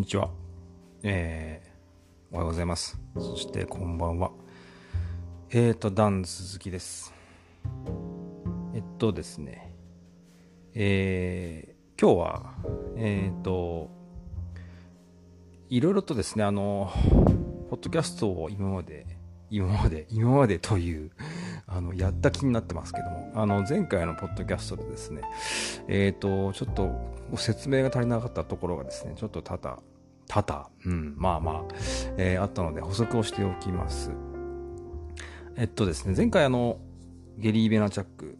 こんにちは。えー、おはようございます。そしてこんばんは。えーと、ダン鈴木です。えっとですね、えー、今日は、えーと、いろいろとですね、あの、ポッドキャストを今まで、今まで、今までという、あの、やった気になってますけども、あの、前回のポッドキャストでですね、えっ、ー、と、ちょっと説明が足りなかったところがですね、ちょっと多々、多々、うん、まあまあ、えー、あったので補足をしておきます。えっとですね、前回あの、ゲリー・ベナチャック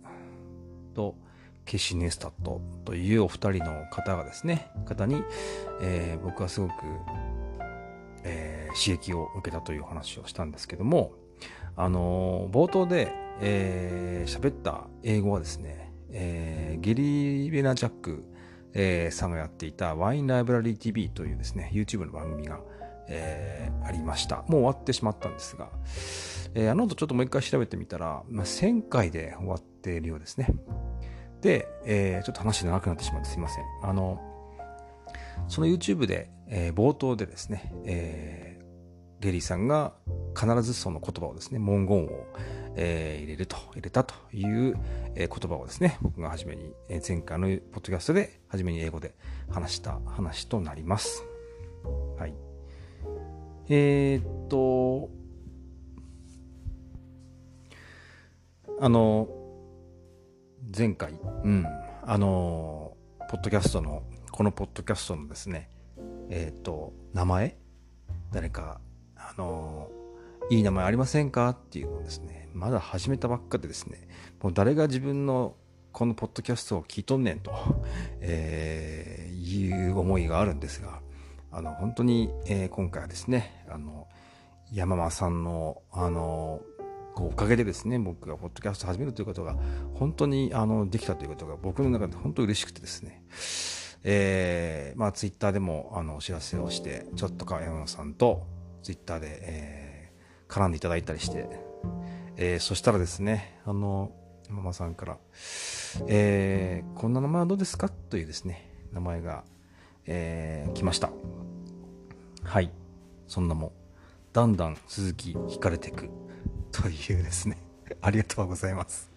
とケシ・ネスタットというお二人の方がですね、方に、えー、僕はすごく、えー、刺激を受けたという話をしたんですけども、あのー、冒頭で、えー、喋った英語はですね、えー、ゲリー・ベナチャック、えー、さんがやっていたワインライブラリー TV というですね、YouTube の番組が、えー、ありました。もう終わってしまったんですが、えー、あの後ちょっともう一回調べてみたら、まあ、1000回で終わっているようですね。で、えー、ちょっと話長くなってしまってすいません。あの、その YouTube で、えー、冒頭でですね、えー、ゲリーさんが必ずその言葉をですね、文言を、えー、入れると、入れたという、えー、言葉をですね、僕が初めに、えー、前回のポッドキャストで初めに英語で話した話となります。はい。えー、っと、あの、前回、うん、あの、ポッドキャストの、このポッドキャストのですね、えっと、名前誰か、の、いい名前ありませんか？っていうのをですね、まだ始めたばっかでですね、もう誰が自分のこのポッドキャストを聞いとんねんと、えー、いう思いがあるんですが、あの、本当に、えー、今回はですね、あの、山間さんの、あの、おかげでですね、僕がポッドキャスト始めるということが、本当に、あの、できたということが、僕の中で本当嬉しくてですね、えー、まあ、ツイッターでも、あの、お知らせをして、ちょっとか山間さんと、ツイッターで、えー絡んでいただいたりして、えー、そしたらですね、あの、ママさんから、えー、こんな名前はどうですか？というですね、名前が、えー、来ました。はい。そんなもだんだん鈴木引かれてくというですね、ありがとうございます。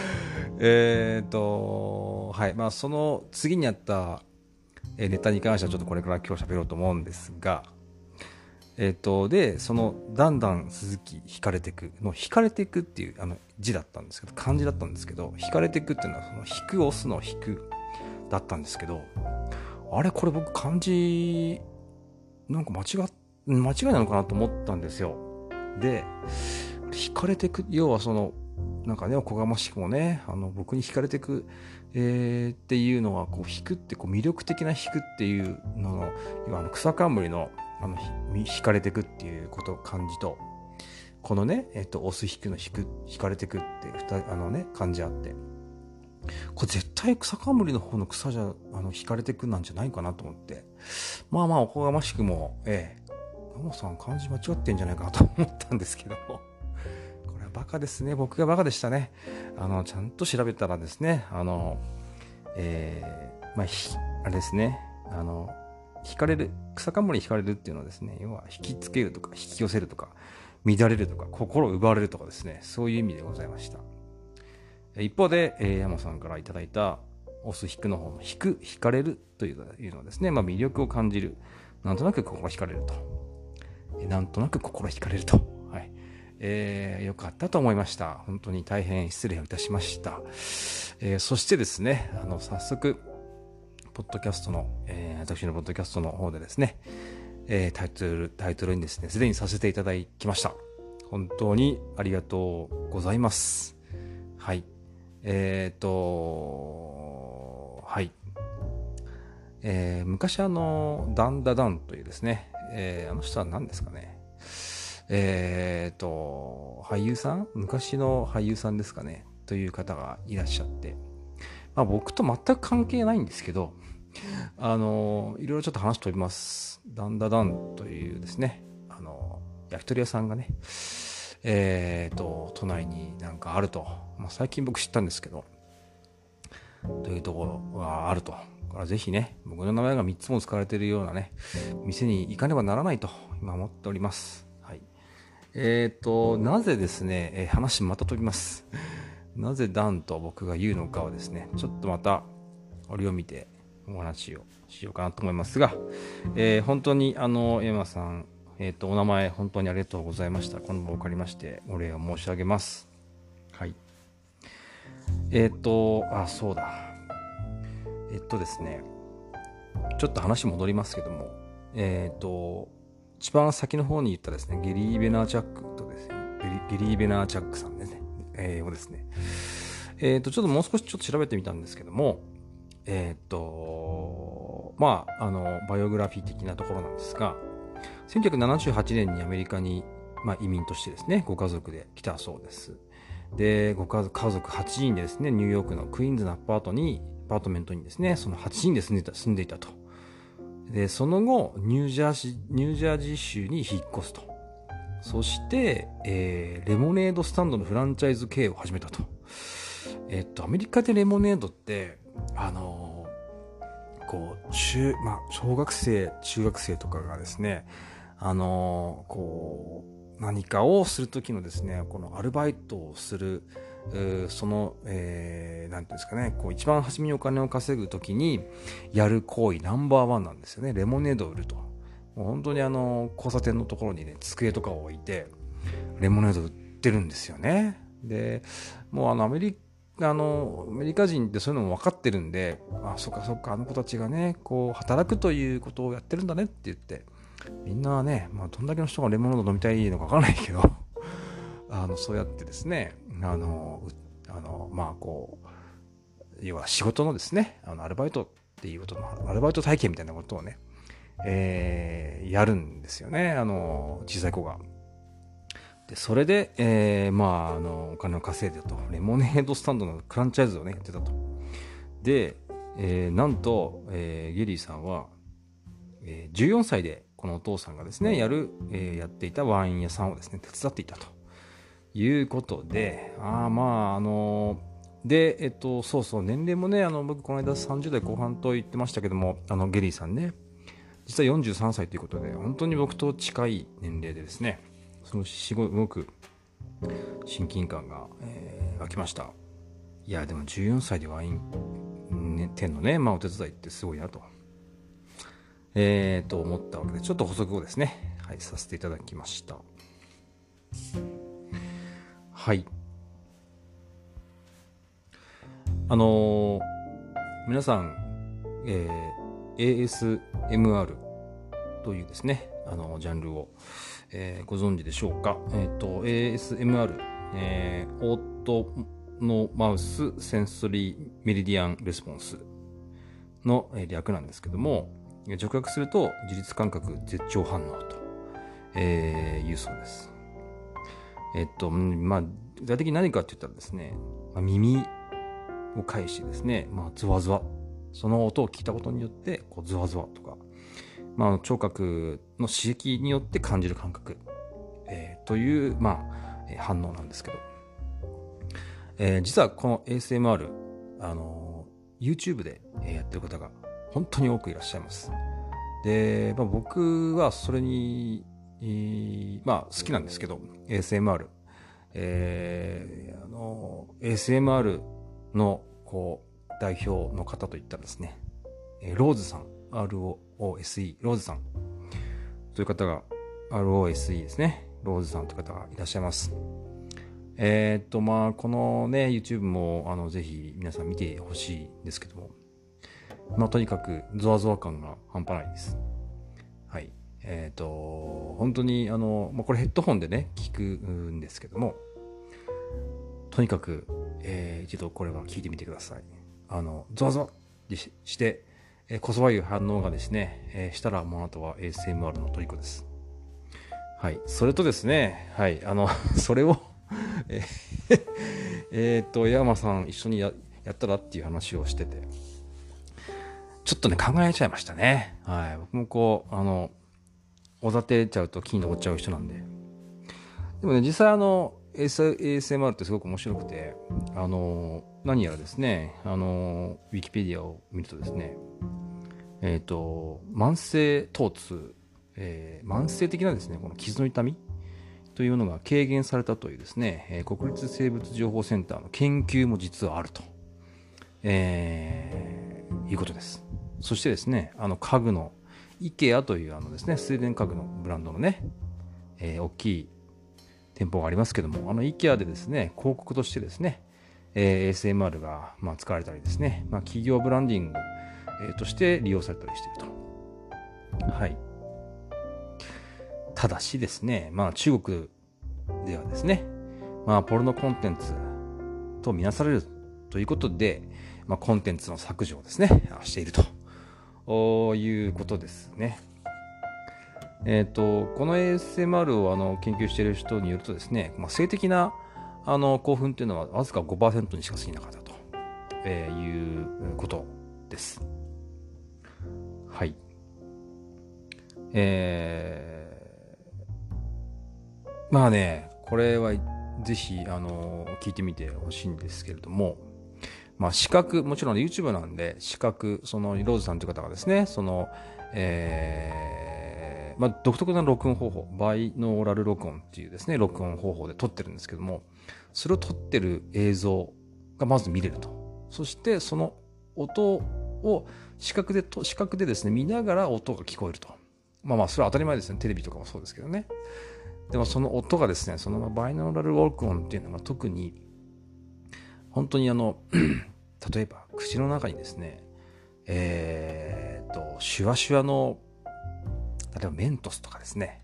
えっと、はい。まあ、その次にあったネタに関してはちょっとこれから今日喋ろうと思うんですが、え、ー、と、で、その、だんだん鈴木引かれてくの、引かれていくっていうあの字だったんですけど、漢字だったんですけど、引かれていくっていうのは、その、引く、押すの引くだったんですけど、あれ、これ僕漢字、なんか間違、間違いなのかなと思ったんですよ。で、引かれていく、要はその、なんかね、おこがましくもね、あの、僕に惹かれていく、えー、っていうのは、こう、引くって、こう、魅力的な引くっていうのの、今、あの、草冠の、あの、引かれてくっていうこと感じと、このね、えっ、と、押す引くの引く、引かれてくって、二あのね、感じあって。これ絶対草冠の方の草じゃ、あの、引かれてくなんじゃないかなと思って。まあまあ、おこがましくも、ええ、マモさん漢字間違ってんじゃないかなと思ったんですけども。これはバカですね。僕がバカでしたね。あの、ちゃんと調べたらですね、あの、えー、まあ、ひ、あれですね、あの、惹かれる、草かもに惹かれるっていうのはですね、要は引きつけるとか、引き寄せるとか、乱れるとか、心を奪われるとかですね、そういう意味でございました。一方で、え、山さんからいただいた、押す引くの方の引く、引かれるというのはですね、まあ魅力を感じる。なんとなく心惹かれると。なんとなく心惹かれると。はい。えー、よかったと思いました。本当に大変失礼をいたしました。えー、そしてですね、あの、早速、ポッドキャストの、えー、私のポッドキャストの方でですね、えー、タイトル、タイトルにですね、すでにさせていただきました。本当にありがとうございます。はい。えっ、と、はい。えー、昔あの、ダンダダンというですね、えー、あの人は何ですかね。えっ、と、俳優さん？昔の俳優さんですかね？という方がいらっしゃって、まあ僕と全く関係ないんですけど、あの、いろいろちょっと話飛びます。ダンダダンというですね、あの、焼き鳥屋さんがね、え、ー、と、都内になんかあると。まあ、最近僕知ったんですけど、というところがあるとからぜひね、僕の名前が3つも使われているようなね、店に行かねばならないと今思っております。はい。えっ、ー、と、なぜですね、え、話また飛びます。なぜダンと僕が言うのかはですね、ちょっとまた折を見てお話をしようかなと思いますが、えー、本当にあの、エマさん、えっ、と、お名前本当にありがとうございました。この場を借りまして、お礼を申し上げます。はい。えっ、と、あ、そうだ。えっとですね、ちょっと話戻りますけども、えっ、と、一番先の方に言ったですね、ゲリー・ベナーチャックとですね、ゲリー・ベナーチャックさん、えー、をですね、えっ、と、ちょっともう少しちょっと調べてみたんですけども、えっ、と、まあ、あの、バイオグラフィー的なところなんですが、1978年にアメリカに、まあ、移民としてですね、ご家族で来たそうです。で、ご家族8人でですね、ニューヨークのクイーンズのアパートにアパートメントにですね、その8人で住んでた、住んでいたと。で、その後、ニュージャージー、ニュージャージー州に引っ越すと。そして、えー、レモネードスタンドのフランチャイズ経営を始めたと。えっと、アメリカでレモネードって、あのー、こう、中、まあ、小学生、中学生とかがですね、あのー、こう、何かをするときのですね、このアルバイトをする、その、えー、なんていうんですかね、こう一番初めにお金を稼ぐときにやる行為ナンバーワンなんですよね。レモネードを売ると。もう本当にあの、交差点のところにね、机とかを置いて、レモネード売ってるんですよね。で、もうあの、アメリカ、あの、アメリカ人ってそういうのも分かってるんで、あ、そっかそっか、あの子たちがね、こう、働くということをやってるんだねって言って、みんなね、まあ、どんだけの人がレモネード飲みたいのか分からないけど、あの、そうやってですね、あの、あの、まあ、こう、要は仕事のですね、あの、アルバイトっていうことの、アルバイト体験みたいなことをね、えー、やるんですよね、あの、小さい子が。で、それで、えー、まあ、あの、お金を稼いでと。レモネードスタンドのクランチャイズをね、やってたと。で、えー、なんと、えー、ゲリーさんは、えー、14歳でこのお父さんがですね、やる、えー、やっていたワイン屋さんをですね、手伝っていたと。いうことで、ああ、まあ、あので、えっと、そうそう、年齢もね、あの、僕、この間30代後半と言ってましたけども、あの、ゲリーさんね、実は43歳ということで、本当に僕と近い年齢でですね、そのすごく親近感が、えー、湧きました。いや、でも14歳でワイン、ね、店のね、まあ、お手伝いってすごいなと、えー、と思ったわけで、ちょっと補足をですね、はい、させていただきました。はい。あのー、皆さん、えー、ASMR というですね、あのジャンルを、えー、ご存知でしょうか？えっ、ー、と、ASMR、えー、 autonomous sensory meridian response の、略なんですけども、直訳すると自律感覚絶頂反応と、えー、いうそうです。えっと、まあ、具体的に何かって言ったらですね、まあ、耳を介してですね、まあ、ズワズワ。その音を聞いたことによって、こう、ズワズワとか、まあ、聴覚の刺激によって感じる感覚、えー、という、まあ、反応なんですけど、えー、実はこの ASMR、あのー、YouTube でやってる方が本当に多くいらっしゃいます。で、まあ、僕はそれにまあ好きなんですけど、ASMR。えー、あの、ASMR の、こう、代表の方といったらですね、ローズさん、ROSE、ローズさんという方が、ROSE ですね、ローズさんという方がいらっしゃいます。えー、っと、まあ、このね、YouTube も、あの、ぜひ皆さん見てほしいんですけども、まあ、とにかく、ゾワゾワ感が半端ないです。はい。えっ、と、本当に、あの、まあ、これヘッドホンでね、聞くんですけども、とにかく、えー、一度これは聞いてみてください。あの、ゾワゾワってして、えー、こそばゆい反応がですね、えー、したらもうあなたは ASMR の虜です。はい。それとですね、はい。あの、それをえ えっと、山さん一緒にややったらっていう話をしてて、ちょっとね、考えちゃいましたね。はい。僕もこう、あの、おだてちゃうと木に登っちゃう人なんで。でもね、実際あの、ASMR ってすごく面白くて、あの、何やらですね、あの、ウィキペディアを見るとですね、えっ、ー、と、慢性疼痛、えー、慢性的なですね、この傷の痛みというのが軽減されたというですね、えー、国立生物情報センターの研究も実はあると、えー、いうことです。そしてですね、あの家具の IKEA というあのですね、スウェーデン家具のブランドのね、えー、大きい店舗がありますけども、あの IKEA でですね、広告としてですね、えー、ASMR が、まあ、使われたりですね、まあ、企業ブランディング、えー、として利用されたりしていると。はい。ただしですね、まあ、中国ではですね、まあ、ポルノコンテンツとみなされるということで、まあ、コンテンツの削除をですね、しているということですね。えっ、ー、と、この ASMR をあの研究している人によるとですね、まあ、性的なあの興奮というのはわずか5%にしか過ぎなかったと、えー、いうことです。はい。えー、まあね、これはぜひ、あの、聞いてみてほしいんですけれども、まあ、視覚、もちろん YouTube なんで、視覚、その、ローズさんという方がですね、その、えー、まあ、独特な録音方法、バイノーラル録音っていうですね、録音方法で撮ってるんですけども、それを撮ってる映像がまず見れると。そしてその音を視覚で視覚でですね、見ながら音が聞こえると。まあまあ、それは当たり前ですね。テレビとかもそうですけどね。でもその音がですね、そのバイノーラル録音っていうのが特に、本当にあの、例えば口の中にですね、えー、っと、シュワシュワの、例えばメントスとかですね、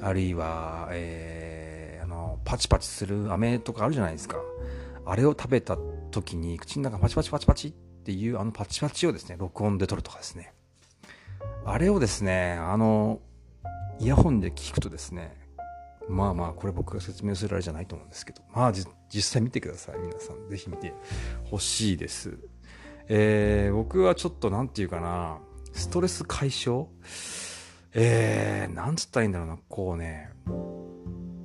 あるいは、えー、あの、パチパチする飴とかあるじゃないですか。あれを食べた時に口の中パチパチパチパチっていうあのパチパチをですね、録音で撮るとかですね。あれをですね、あの、イヤホンで聞くとですね、まあまあ、これ僕が説明するあれじゃないと思うんですけど、まあ実際見てください。皆さん、ぜひ見てほしいです。えー、僕はちょっとなんていうかな、ストレス解消えー、なんつったらいいんだろうな、こうね、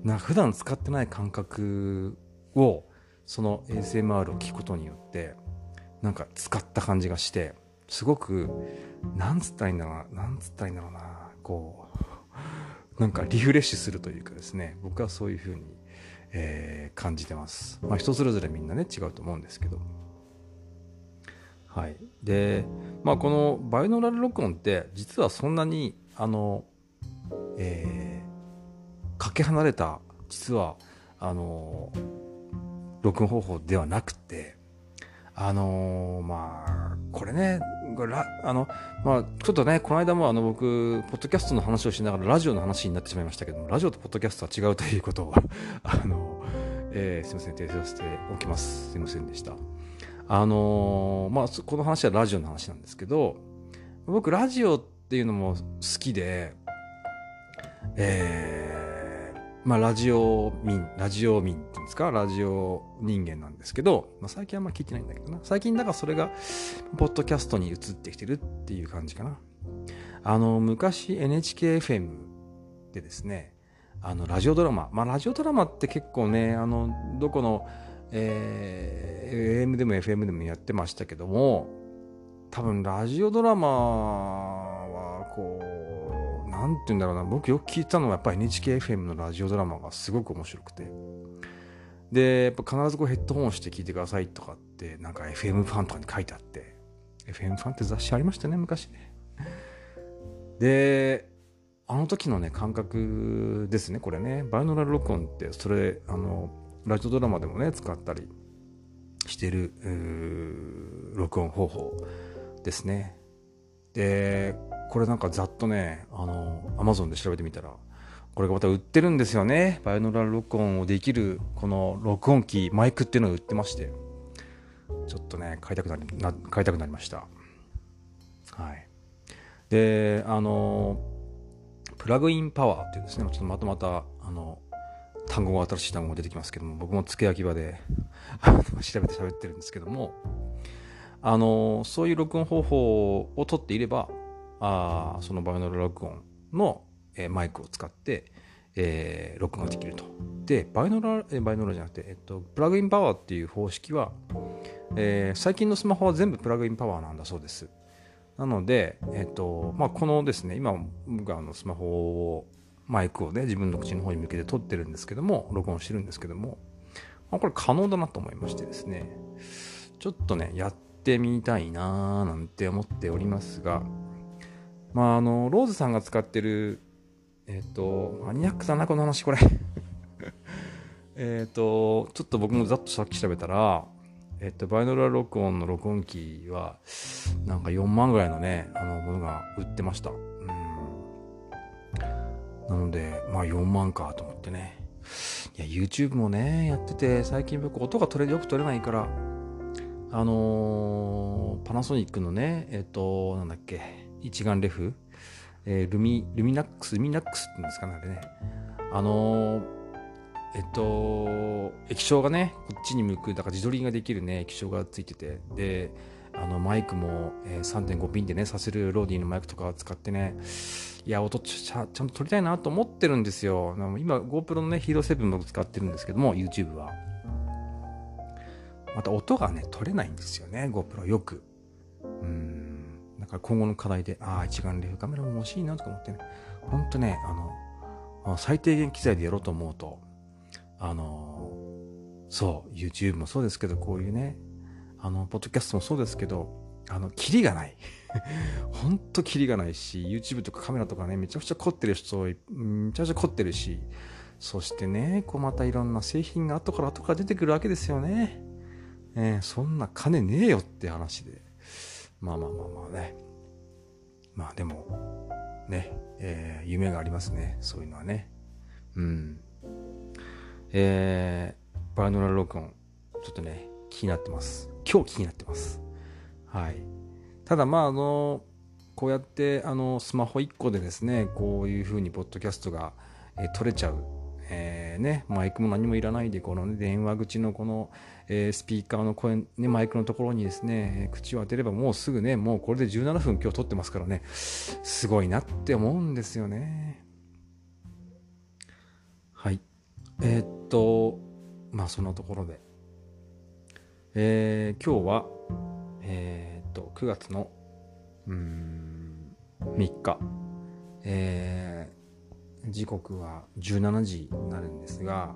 な普段使ってない感覚を、その ASMR を聞くことによって、なんか使った感じがして、すごく、なんつったらいいんだろうな、なんつったらいいんだろうな、こう、なんかリフレッシュするというかですね、僕はそういうふうに、えー、感じてます。まあ人それぞれみんなね、違うと思うんですけど。はい。で、まあこのバイノーラル録音って実はそんなにあの、えー、かけ離れた、実は、あの、録音方法ではなくて、あのー、まあ、これね、あの、まあ、ちょっとね、この間もあの僕、ポッドキャストの話をしながらラジオの話になってしまいましたけども、ラジオとポッドキャストは違うということを あの、えー、すいません、訂正させておきます。すいませんでした。あのー、まあ、この話はラジオの話なんですけど、僕、ラジオっていうのも好きで、えー、まあラジオ民、ラジオ民っていうんですか、ラジオ人間なんですけど、まあ最近あんま聞いてないんだけどな。最近だからそれが、ポッドキャストに移ってきてるっていう感じかな。あの、昔 NHKFM でですね、あの、ラジオドラマ。まあラジオドラマって結構ね、あの、どこの、えー、AM でも FM でもやってましたけども、多分ラジオドラマなんて言うんだろうな、僕よく聞いたのはやっぱり NHKFM のラジオドラマがすごく面白くて。で、やっぱ必ずこうヘッドホンして聞いてくださいとかって、なんか FM ファンとかに書いてあって、FM ファンって雑誌ありましたね、昔ね。で、あの時のね、感覚ですね、これね。バイノラル録音って、それ、あの、ラジオドラマでもね、使ったりしてる、録音方法ですね。で、これなんかざっとね、あの、アマゾンで調べてみたら、これがまた売ってるんですよね。バイオノラル録音をできる、この録音機、マイクっていうのが売ってまして、ちょっとね、買いたくなり、な買いたくなりました。はい。で、あの、プラグインパワーっていうですね、ちょっとまたまた、あの、単語が新しい単語が出てきますけども、僕も付け焼き場で 調べて喋ってるんですけども、あの、そういう録音方法をとっていれば、あそのバイオナル録音の、えー、マイクを使って、えー、録画できると。で、バイノラ、えバイノラじゃなくて、えっと、プラグインパワーっていう方式は、えー、最近のスマホは全部プラグインパワーなんだそうです。なので、えっと、まあ、このですね、今、僕はあのスマホを、マイクをね、自分の口の方に向けて撮ってるんですけども、録音してるんですけども、まあ、これ可能だなと思いましてですね、ちょっとね、やってみたいなーなんて思っておりますが、まあ、あの、ローズさんが使ってる、えっ、と、マニアックだな、この話、これ えっと、ちょっと僕もざっとさっき調べたら、えっ、と、バイノラル録音の録音機は、なんか4万ぐらいのね、あの、ものが売ってました。うん。なので、まあ4万かと思ってね。いや、YouTube もね、やってて、最近僕音が取れ、よく取れないから、あのー、パナソニックのね、えっ、と、なんだっけ、一眼レフ、えー、ルミ、ルミナックス、ルミナックスって言うんですかね、あれね。あのー、えっと、液晶がね、こっちに向く、だから自撮りができるね、液晶がついてて、で、あの、マイクも、えー、3.5ピンでね、させるローディーのマイクとかを使ってね、いや、音ちゃちゃんと撮りたいなと思ってるんですよ。今、GoPro のね、ヒーロー7僕使ってるんですけども、YouTube は。また音がね、撮れないんですよね、GoPro よく。うん。から今後の課題で、ああ、一眼レフカメラも欲しいなとか思ってね、ほんとね、あの、最低限機材でやろうと思うと、あの、そう、YouTube もそうですけど、こういうね、あの、ポッドキャストもそうですけど、あの、キリがない。ほんとキリがないし、YouTube とかカメラとかね、めちゃくちゃ凝ってる人、めちゃくちゃ凝ってるし、そしてね、こうまたいろんな製品が後から後から出てくるわけですよね。えー、そんな金ねえよって話で。まあまあまあまあね。まあでも、ね、えー、夢がありますね。そういうのはね。うん。えー、バイノラル録音、ちょっとね、気になってます。今日気になってます。はい。ただまああの、こうやってあのスマホ1個でですね、こういう風にポッドキャストが、えー、撮れちゃう。えー、ね、マイクも何もいらないで、この、ね、電話口のこの、えー、スピーカーの声、ね、マイクのところにですね、口を当てればもうすぐね、もうこれで17分今日撮ってますからね、すごいなって思うんですよね。はい。えー、っと、まあそのところで、えー、今日は、えー、っと、9月の、うん、3日、えー、時刻は17時になるんですが、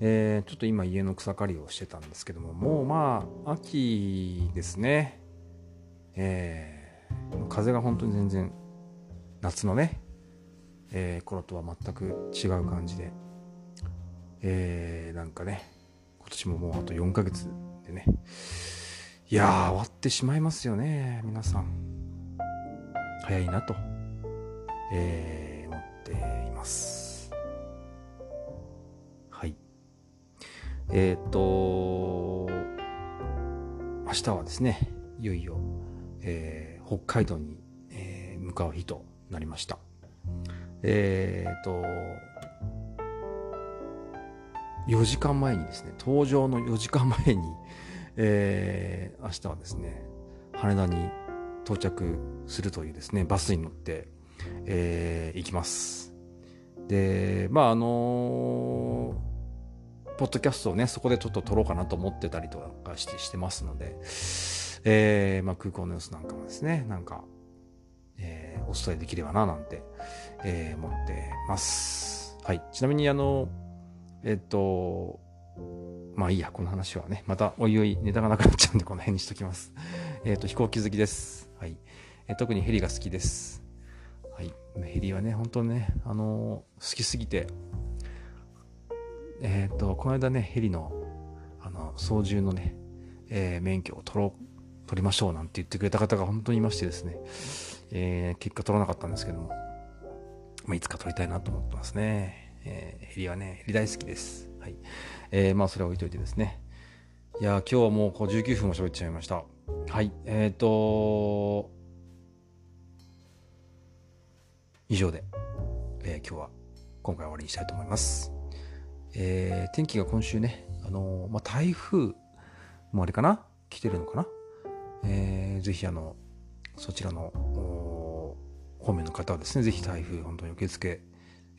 えー、ちょっと今家の草刈りをしてたんですけども、もうまあ、秋ですね。えー、風が本当に全然、夏のね、えー、頃とは全く違う感じで、えー、なんかね、今年ももうあと4ヶ月でね、いやー、終わってしまいますよね、皆さん。早いなと、えー、思っています。えっ、ー、と、明日はですね、いよいよ、えー、北海道に、えー、向かう日となりました。えっ、と、4時間前にですね、登場の4時間前に、えー、明日はですね、羽田に到着するというですね、バスに乗って、えー、行きます。で、まあ、あのーポッドキャストをね、そこでちょっと撮ろうかなと思ってたりとかしてしてますので、えー、まあ、空港の様子なんかもですね、なんか、えー、お伝えできればな、なんて、えー、思ってます。はい。ちなみに、あの、えっと、まあいいや、この話はね、またおいおいネタがなくなっちゃうんで、この辺にしときます。えっ、と、飛行機好きです。はい。えー、特にヘリが好きです。はい。ヘリはね、本当ね、あの、好きすぎて、えっ、ー、と、この間ね、ヘリの、あの、操縦のね、えー、免許を取ろう、取りましょうなんて言ってくれた方が本当にいましてですね、えー、結果取らなかったんですけども、まあ、いつか取りたいなと思ってますね。えー、ヘリはね、ヘリ大好きです。はい。えー、まあ、それは置いといてですね。いや今日はもうこう19分も喋っちゃいました。はい。えっ、ー、と以上で、えー、今日は今回は終わりにしたいと思います。えー、天気が今週ね、あのー、まあ、台風もあれかな来てるのかなえー、ぜひあの、そちらの方面の方はですね、ぜひ台風本当に受け付け、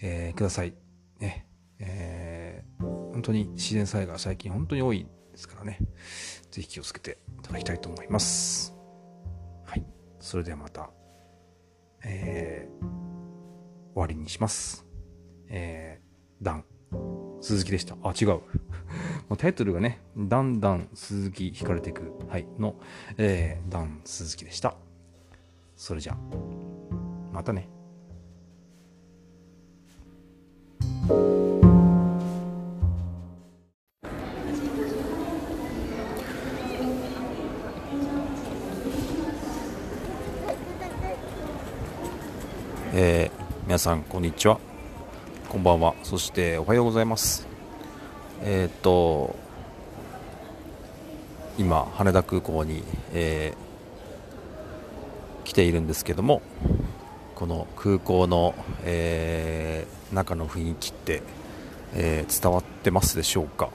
えー、ください。ね。えー、本当に自然災害最近本当に多いですからね。ぜひ気をつけていただきたいと思います。はい。それではまた、えー、終わりにします。えー、ダン、鈴木でした。あ、違う。タイトルがね、だんだん鈴木惹かれていく、はい、の、えー、ダン鈴木でした。それじゃあ、またね。えー、皆さんこんにちはこんばんは。そしておはようございます。えー、っと今羽田空港に、えー、来ているんですけどもこの空港の、えー、中の雰囲気って、え、伝わってますでしょうか？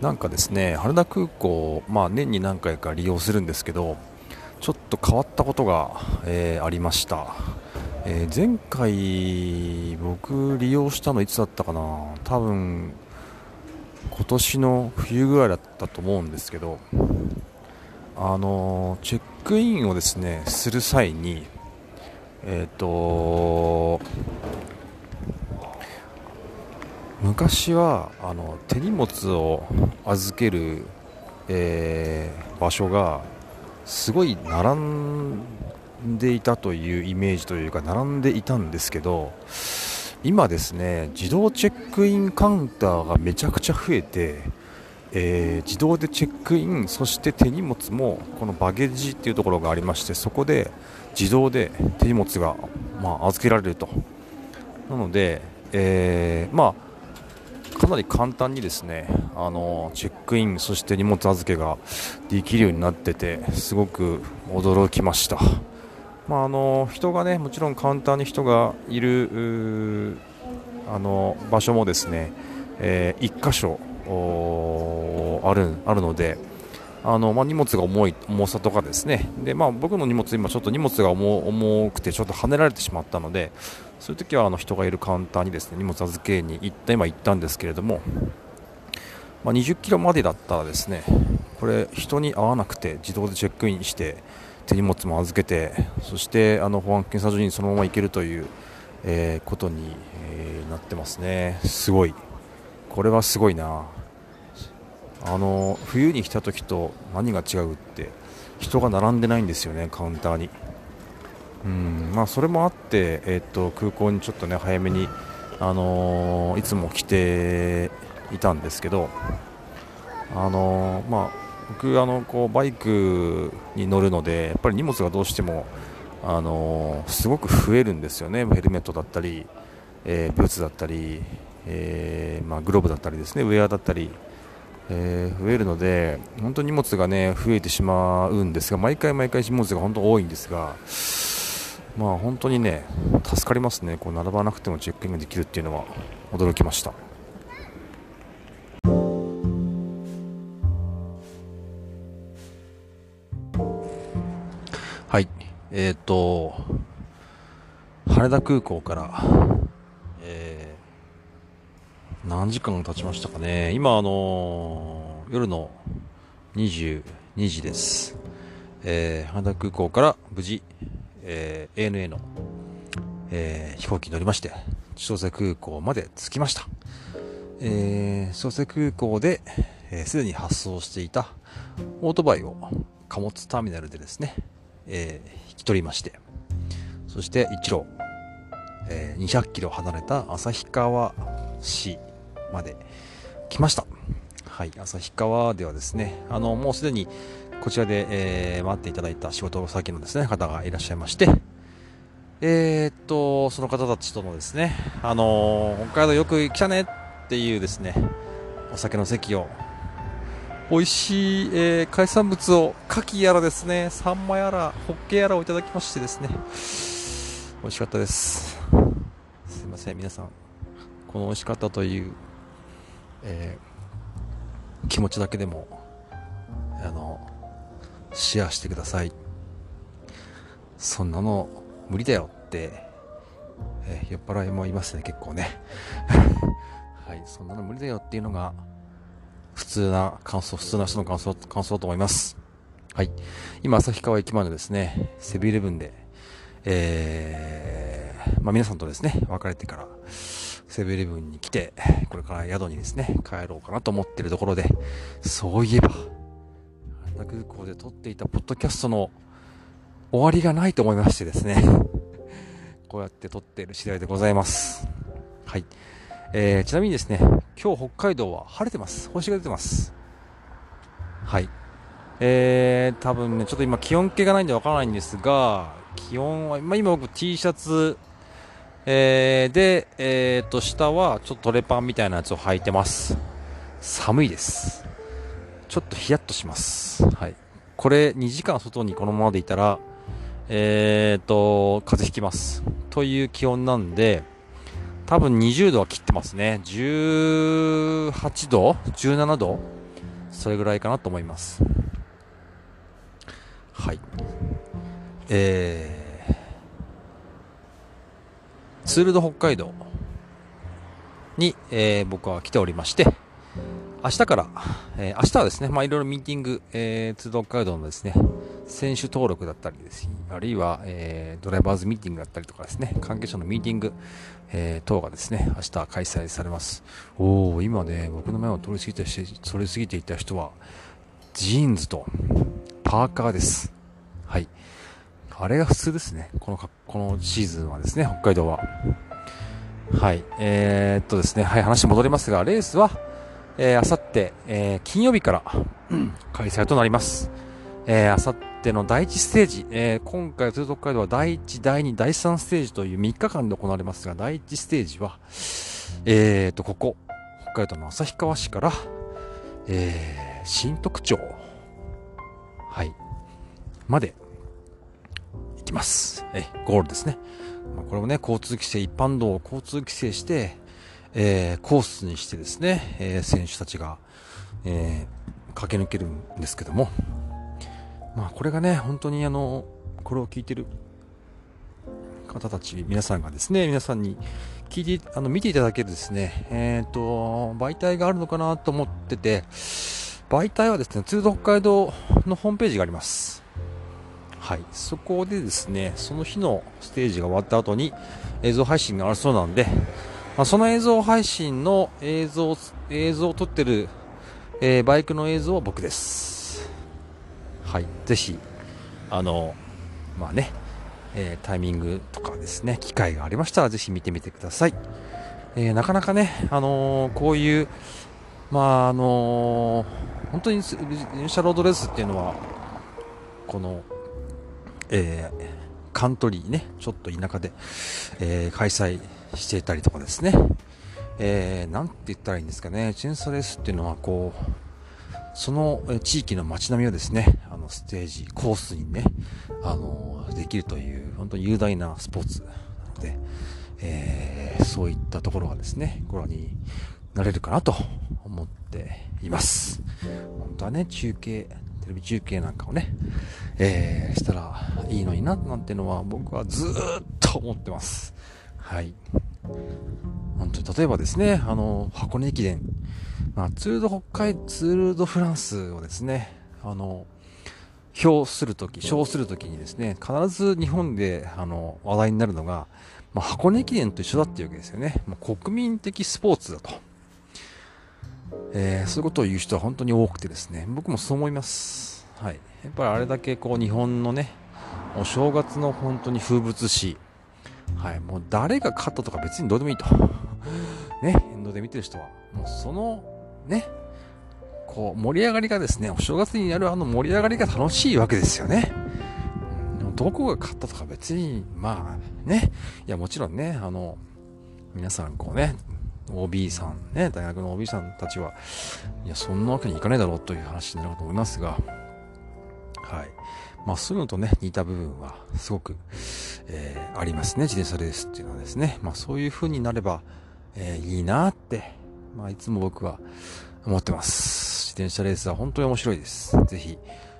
なんかですね羽田空港、まあ、年に何回か利用するんですけどちょっと変わったことが、え、ありました。えー、前回僕利用したのいつだったかな？多分今年の冬ぐらいだったと思うんですけどあのチェックインをですねする際にえっ、ー、と昔はあの手荷物を預ける、えー、場所がすごい並んんでいたというイメージというか並んでいたんですけど今ですね自動チェックインカウンターがめちゃくちゃ増えて、えー、自動でチェックインそして手荷物もこのバゲージっていうところがありましてそこで自動で手荷物が、まあ、預けられるとなので、えー、まあかなり簡単にですねあのチェックインそして荷物預けができるようになっててすごく驚きました。まあ、あの人がねもちろんカウンターに人がいるあの場所もですね、えー、1箇所あるあるのであの、まあ、荷物が重い重さとかですね。で、まあ、僕の荷物今ちょっと荷物が重くてちょっと跳ねられてしまったのでそういう時はあの人がいるカウンターにですね荷物預けに行った今行ったんですけれども、まあ、20キロまでだったらですねこれ人に会わなくて自動でチェックインして手荷物も預けてそしてあの保安検査所にそのまま行けるという、えー、ことに、えー、なってますね。すごい。これはすごいな。あの冬に来た時と何が違うって人が並んでないんですよねカウンターに。うんまあそれもあって、えー、っと空港にちょっとね早めにあのー、いつも来ていたんですけどあのー、まあ僕あのこうバイクに乗るのでやっぱり荷物がどうしてもあのすごく増えるんですよね。ヘルメットだったり、えー、ブーツだったり、えー、まあ、グローブだったりですね。ウェアだったり、えー、増えるので本当に荷物がね増えてしまうんですが毎回毎回荷物が本当多いんですがまあ本当にね助かりますね。こう並ばなくてもチェックインができるっていうのは驚きました。えっ、ー、と、羽田空港から、えー、何時間経ちましたかね。今、あのー、夜の22時です。えー、羽田空港から無事、えー、ANA の、えー、飛行機に乗りまして、千歳空港まで着きました。えー、千歳空港で、す、えー、で、に発送していたオートバイを貨物ターミナルでですね、えー、引き取りまして、そして一路、えー、200キロ離れた旭川市まで来ました。はい、旭川ではですね、あの、もうすでにこちらで、えー、待っていただいた仕事先のですね、方がいらっしゃいまして、えー、っと、その方たちとのですね、あの、北海道よく来たねっていうですね、お酒の席を美味しい、えー、海産物を、牡蠣やらですね、サンマやら、ホッケやらをいただきましてですね、美味しかったです。すいません、皆さん、この美味しかったという、えー、気持ちだけでも、あの、シェアしてください。そんなの無理だよって、えー、酔っ払いもいますね、結構ね。はい、そんなの無理だよっていうのが、普通な感想、普通な人の感想、感想だと思います。はい。今、旭川駅までですね、セブンイレブンで、えー、まあ皆さんとですね、別れてから、セブンイレブンに来て、これから宿にですね、帰ろうかなと思ってるところで、そういえば、羽田空港で撮っていたポッドキャストの終わりがないと思いましてですね、こうやって撮っている次第でございます。はい。えー、ちなみにですね、今日北海道は晴れてます。星が出てます。はい。えー、多分ね、ちょっと今気温計がないんでわからないんですが、気温は、まあ、今僕 T シャツ、えー、で、えー、と、下はちょっとトレパンみたいなやつを履いてます。寒いです。ちょっとヒヤッとします。はい。これ2時間外にこのままでいたら、えーと、風邪ひきます。という気温なんで、多分20度は切ってますね。18度 ?17 度？それぐらいかなと思います。はい。えーツールド北海道に、えー、僕は来ておりまして、明日から、えー、明日はですね、まあいろいろミーティング、えー、ツード北海道のですね、選手登録だったりですあるいは、えー、ドライバーズミーティングだったりとかですね、関係者のミーティング、えー、等がですね、明日開催されます。おお今ね、僕の前を通り過ぎて、通り過ぎていた人は、ジーンズとパーカーです。はい。あれが普通ですね。このか、このシーズンはですね、北海道は。はい。えー、っとですね、はい、話戻りますが、レースは、えー、あさって、えー、金曜日から、開催となります。えー、あさっての第1ステージ、えー、今回、通北海道は第1、第2、第3ステージという3日間で行われますが、第1ステージは、えーと、ここ、北海道の旭川市から、えー、新特徴、はい、まで、行きます。え、ゴールですね。まあ、これもね、交通規制、一般道を交通規制して、えー、コースにしてですね、えー、選手たちが、えー、駆け抜けるんですけども、まあこれがね、本当にあの、これを聞いてる方たち、皆さんがですね、皆さんに聞いて、あの、見ていただけるですね、えっ、と、媒体があるのかなと思ってて、媒体はですね、ツード北海道のホームページがあります。はい、そこでですね、その日のステージが終わった後に映像配信があるそうなんで、まあ、その映像配信の映像、映像を撮ってる、えー、バイクの映像は僕です。はい、ぜひ、あの、まあね、えー、タイミングとかですね、機会がありましたらぜひ見てみてください。えー、なかなかね、あのー、こういう、まああの本当に電車ロードレースっていうのは、このえー、カントリーね、ちょっと田舎で、えー、開催していたりとかですね、えー、なんて言ったらいいんですかね、チェンソレースっていうのはこう、その地域の街並みをですね、あのステージ、コースにね、あの、できるという、本当に雄大なスポーツなので、えー、そういったところがですね、ご覧になれるかなと思っています。本当はね、中継、テレビ中継なんかをね、えー、したらいいのにな、なんてのは僕はずっと思ってます。はい。本当に、例えばですね、あの、箱根駅伝、まあ、ツールド北海、ツールドフランスをですね、あの、表するとき、賞するときにですね、必ず日本で、あの、話題になるのが、まあ、箱根駅伝と一緒だっていうわけですよね。まあ、国民的スポーツだと。えー、そういうことを言う人は本当に多くてですね、僕もそう思います。はい。やっぱりあれだけこう日本のね、お正月の本当に風物詩、はい、もう誰が勝ったとか別にどうでもいいと。ね、沿道で見てる人は、もうその、ね、こう盛り上がりがですね、お正月にやるあの盛り上がりが楽しいわけですよね。どこが勝ったとか別に、まあね、いやもちろんね、あの、皆さんこうね、OB さんね、大学の OB さんたちは、いや、そんなわけにいかないだろうという話になると思いますが、まあ、そういうのとね、似た部分はすごく、えー、ありますね、自転車レースっていうのはですね。まあ、そういう風になれば、えー、いいなって、まあ、いつも僕は思ってます。自転車レースは本当に面白いです。ぜひ、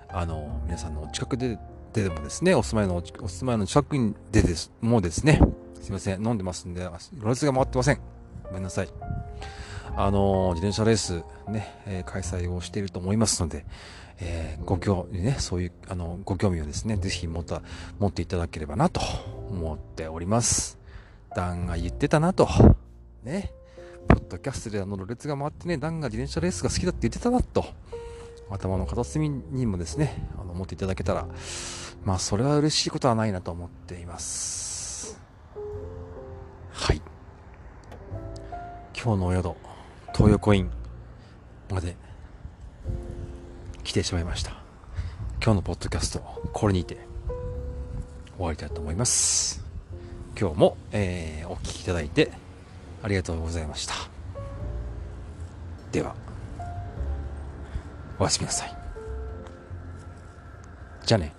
あの、皆さんのお近くで、ででもですね、お住まいの、お住まいの近くでです、もうですね、すいません、飲んでますんで、ろれつが回ってません。ごめんなさい。あの、自転車レースね、えー、開催をしていると思いますので、えー、ご興味ね、そういう、あの、ご興味をですね、ぜひ持った、持っていただければなと思っております。ダンが言ってたなと。ね。ポッドキャストであの、ろれつが回ってね、ダンが自転車レースが好きだって言ってたなと。頭の片隅にもですね、あの、持っていただけたら、まあ、それは嬉しいことはないなと思っています。はい。今日のお宿、東横インまで来てしまいました。今日のポッドキャスト、これにて終わりたいと思います。今日も、えー、お聴きいただいてありがとうございました。では、おやすみなさい。じゃあね。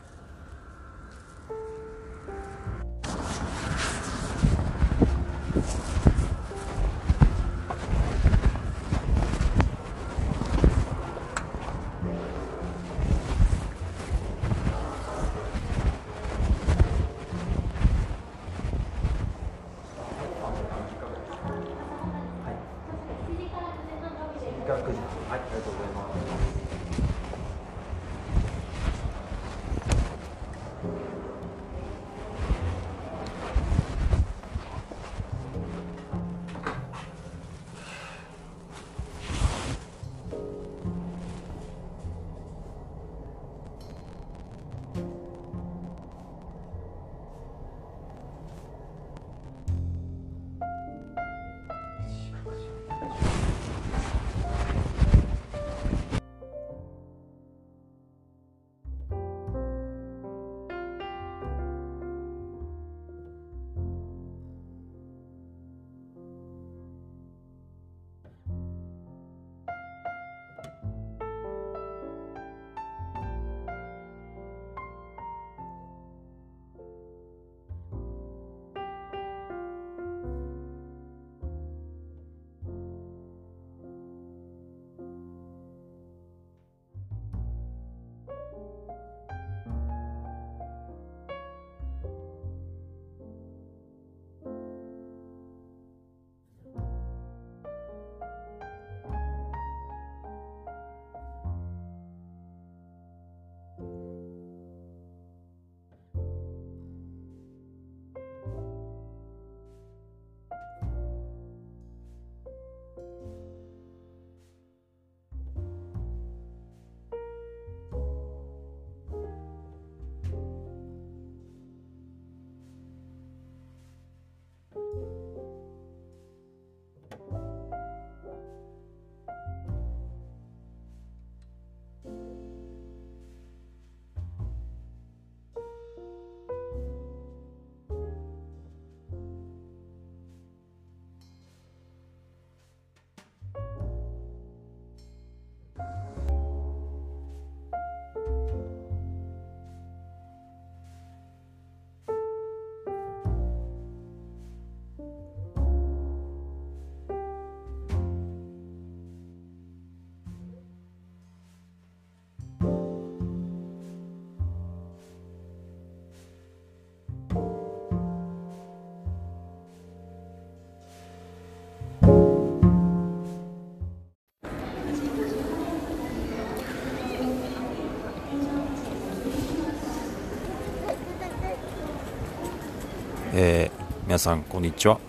皆さんこんにちは。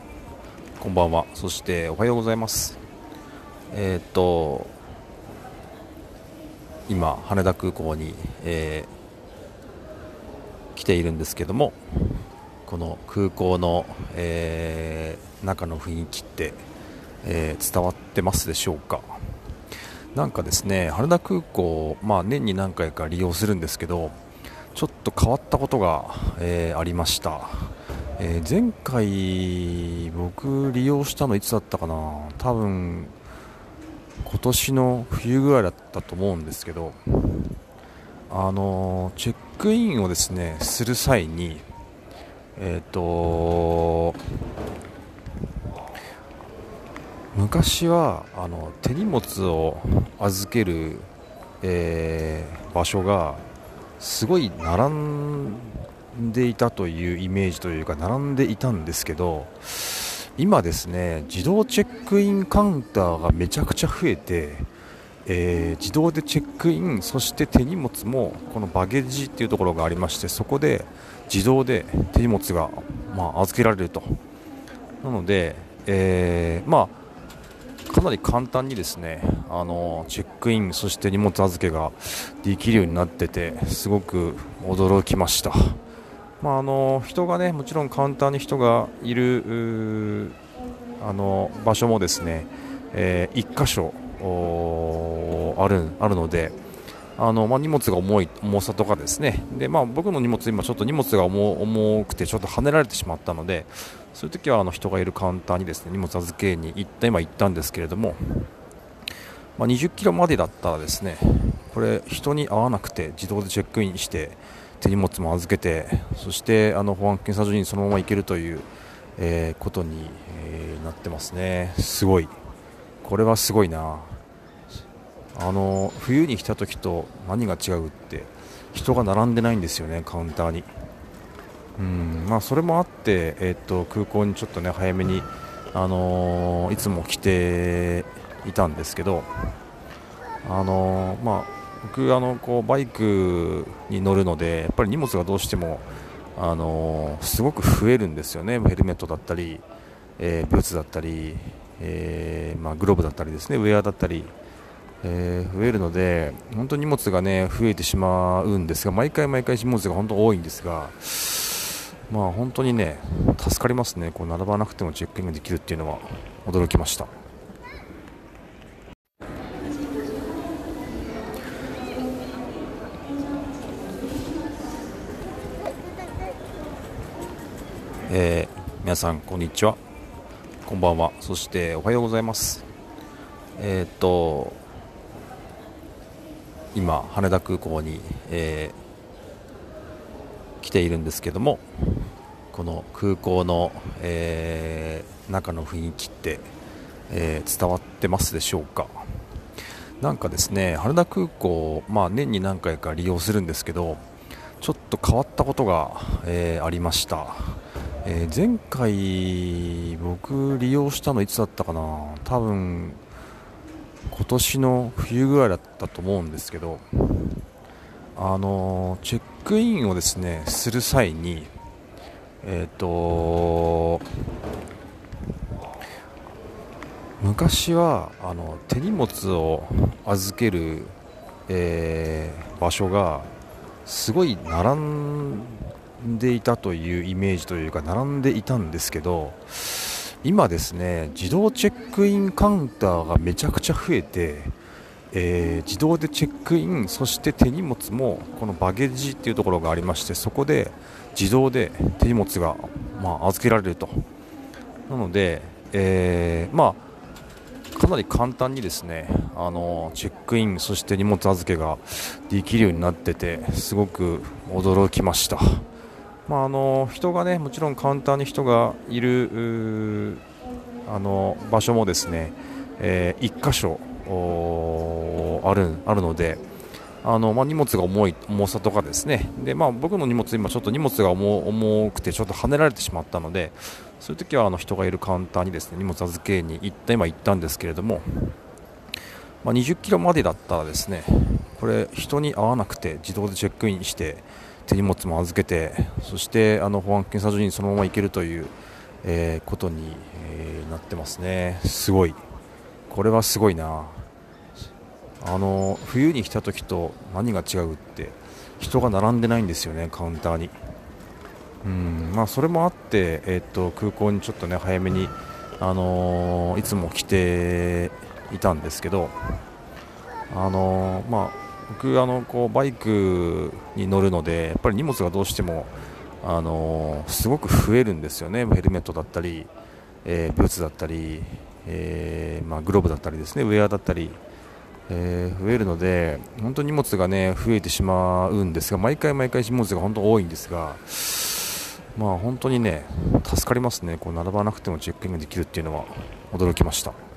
こんばんは。そしておはようございます。えっ、と今羽田空港に、えー、来ているんですけどもこの空港の、えー、中の雰囲気って、え伝わってますでしょうか？なんかですね羽田空港、まあ、年に何回か利用するんですけどちょっと変わったことが、えー、ありました。えー、前回僕利用したのいつだったかな？多分今年の冬ぐらいだったと思うんですけどあのチェックインをですねする際にえっ、ー、と昔はあの手荷物を預ける、えー、場所がすごい並んんでいたというイメージというか並んでいたんですけど今ですね自動チェックインカウンターがめちゃくちゃ増えて、えー、自動でチェックインそして手荷物もこのバゲージっていうところがありましてそこで自動で手荷物が、まあ、預けられるとなので、えー、まあ、かなり簡単にですねあのチェックインそして荷物預けができるようになっててすごく驚きました。まあ、あの人がねもちろんカウンターに人がいるあの場所もですね、えー、1箇所あるあるのであの、まあ、荷物が重い重さとかですね。で、まあ、僕の荷物今ちょっと荷物が重くてちょっと跳ねられてしまったのでそういう時はあの人がいるカウンターにですね荷物預けに行った今行ったんですけれども、まあ、20キロまでだったらですねこれ人に会わなくて自動でチェックインして手荷物も預けてそしてあの保安検査所にそのまま行けるという、えー、ことに、えー、なってますね、すごい、これはすごいな、あの冬に来た時と何が違うって人が並んでないんですよね、カウンターに。うんまあ、それもあって、えー、っと空港にちょっとね早めに、あのー、いつも来ていたんですけど、あのー、まあ僕あのこうバイクに乗るのでやっぱり荷物がどうしてもあのすごく増えるんですよね。ヘルメットだったり、えー、ブーツだったり、えー、まあ、グローブだったりですね。ウェアだったり、えー、増えるので本当に荷物がね増えてしまうんですが毎回毎回荷物が本当多いんですがまあ本当にね助かりますね。こう並ばなくてもチェックインができるっていうのは驚きました。えー、皆さんこんにちは。こんばんは。そしておはようございます。えー、っと今羽田空港に、えー、来ているんですけどもこの空港の、えー、中の雰囲気って、え、伝わってますでしょうか？なんかですね羽田空港、まあ、年に何回か利用するんですけどちょっと変わったことが、えー、ありました。えー、前回僕利用したのいつだったかな？多分今年の冬ぐらいだったと思うんですけどあのチェックインをですねする際にえっ、ー、と昔はあの手荷物を預ける、えー、場所がすごい並んんでいたというイメージというか並んでいたんですけど今ですね自動チェックインカウンターがめちゃくちゃ増えて、えー、自動でチェックインそして手荷物もこのバゲージっていうところがありましてそこで自動で手荷物が、まあ、預けられるとなので、えー、まあかなり簡単にですねあのチェックインそして荷物預けができるようになっててすごく驚きました。まあ、あの人がねもちろんカウンターに人がいるあの場所もですね、えー、1箇所あるあるのであの、まあ、荷物が重い重さとかですね。で、まあ、僕の荷物今ちょっと荷物が重くてちょっと跳ねられてしまったのでそういう時はあの人がいるカウンターにですね荷物預けに行った今行ったんですけれども、まあ、20キロまでだったらですねこれ人に会わなくて自動でチェックインして手荷物も預けてそしてあの保安検査所にそのまま行けるという、えー、ことに、えー、なってますね、すごい、これはすごいな、あの冬に来た時と何が違うって人が並んでないんですよね、カウンターに。うんまあ、それもあって、えー、っと空港にちょっとね早めに、あのー、いつも来ていたんですけど、あのー、まあ僕あのこうバイクに乗るのでやっぱり荷物がどうしてもあのすごく増えるんですよね。ヘルメットだったり、えー、ブーツだったり、えー、まあ、グローブだったりですね。ウェアだったり、えー、増えるので本当に荷物がね増えてしまうんですが毎回毎回荷物が本当多いんですがまあ本当にね助かりますね。こう並ばなくてもチェックインができるっていうのは。驚きました。